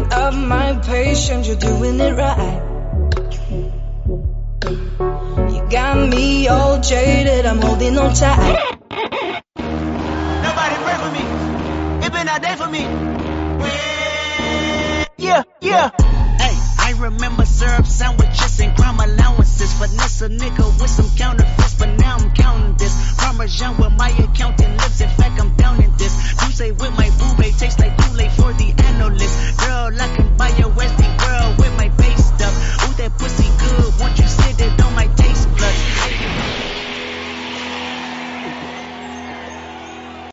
build up my patience. You're doing it right. You got me all jaded. I'm holding on tight. Nobody pray for me. It been a day for me. Yeah, yeah. Hey, I remember syrup sandwiches and crime allowances. Finesse a nigga with some counterfeits, but now I'm counting this. Parmesan where my accountant lives. In fact, I'm down in this. You say with my boo, tastes like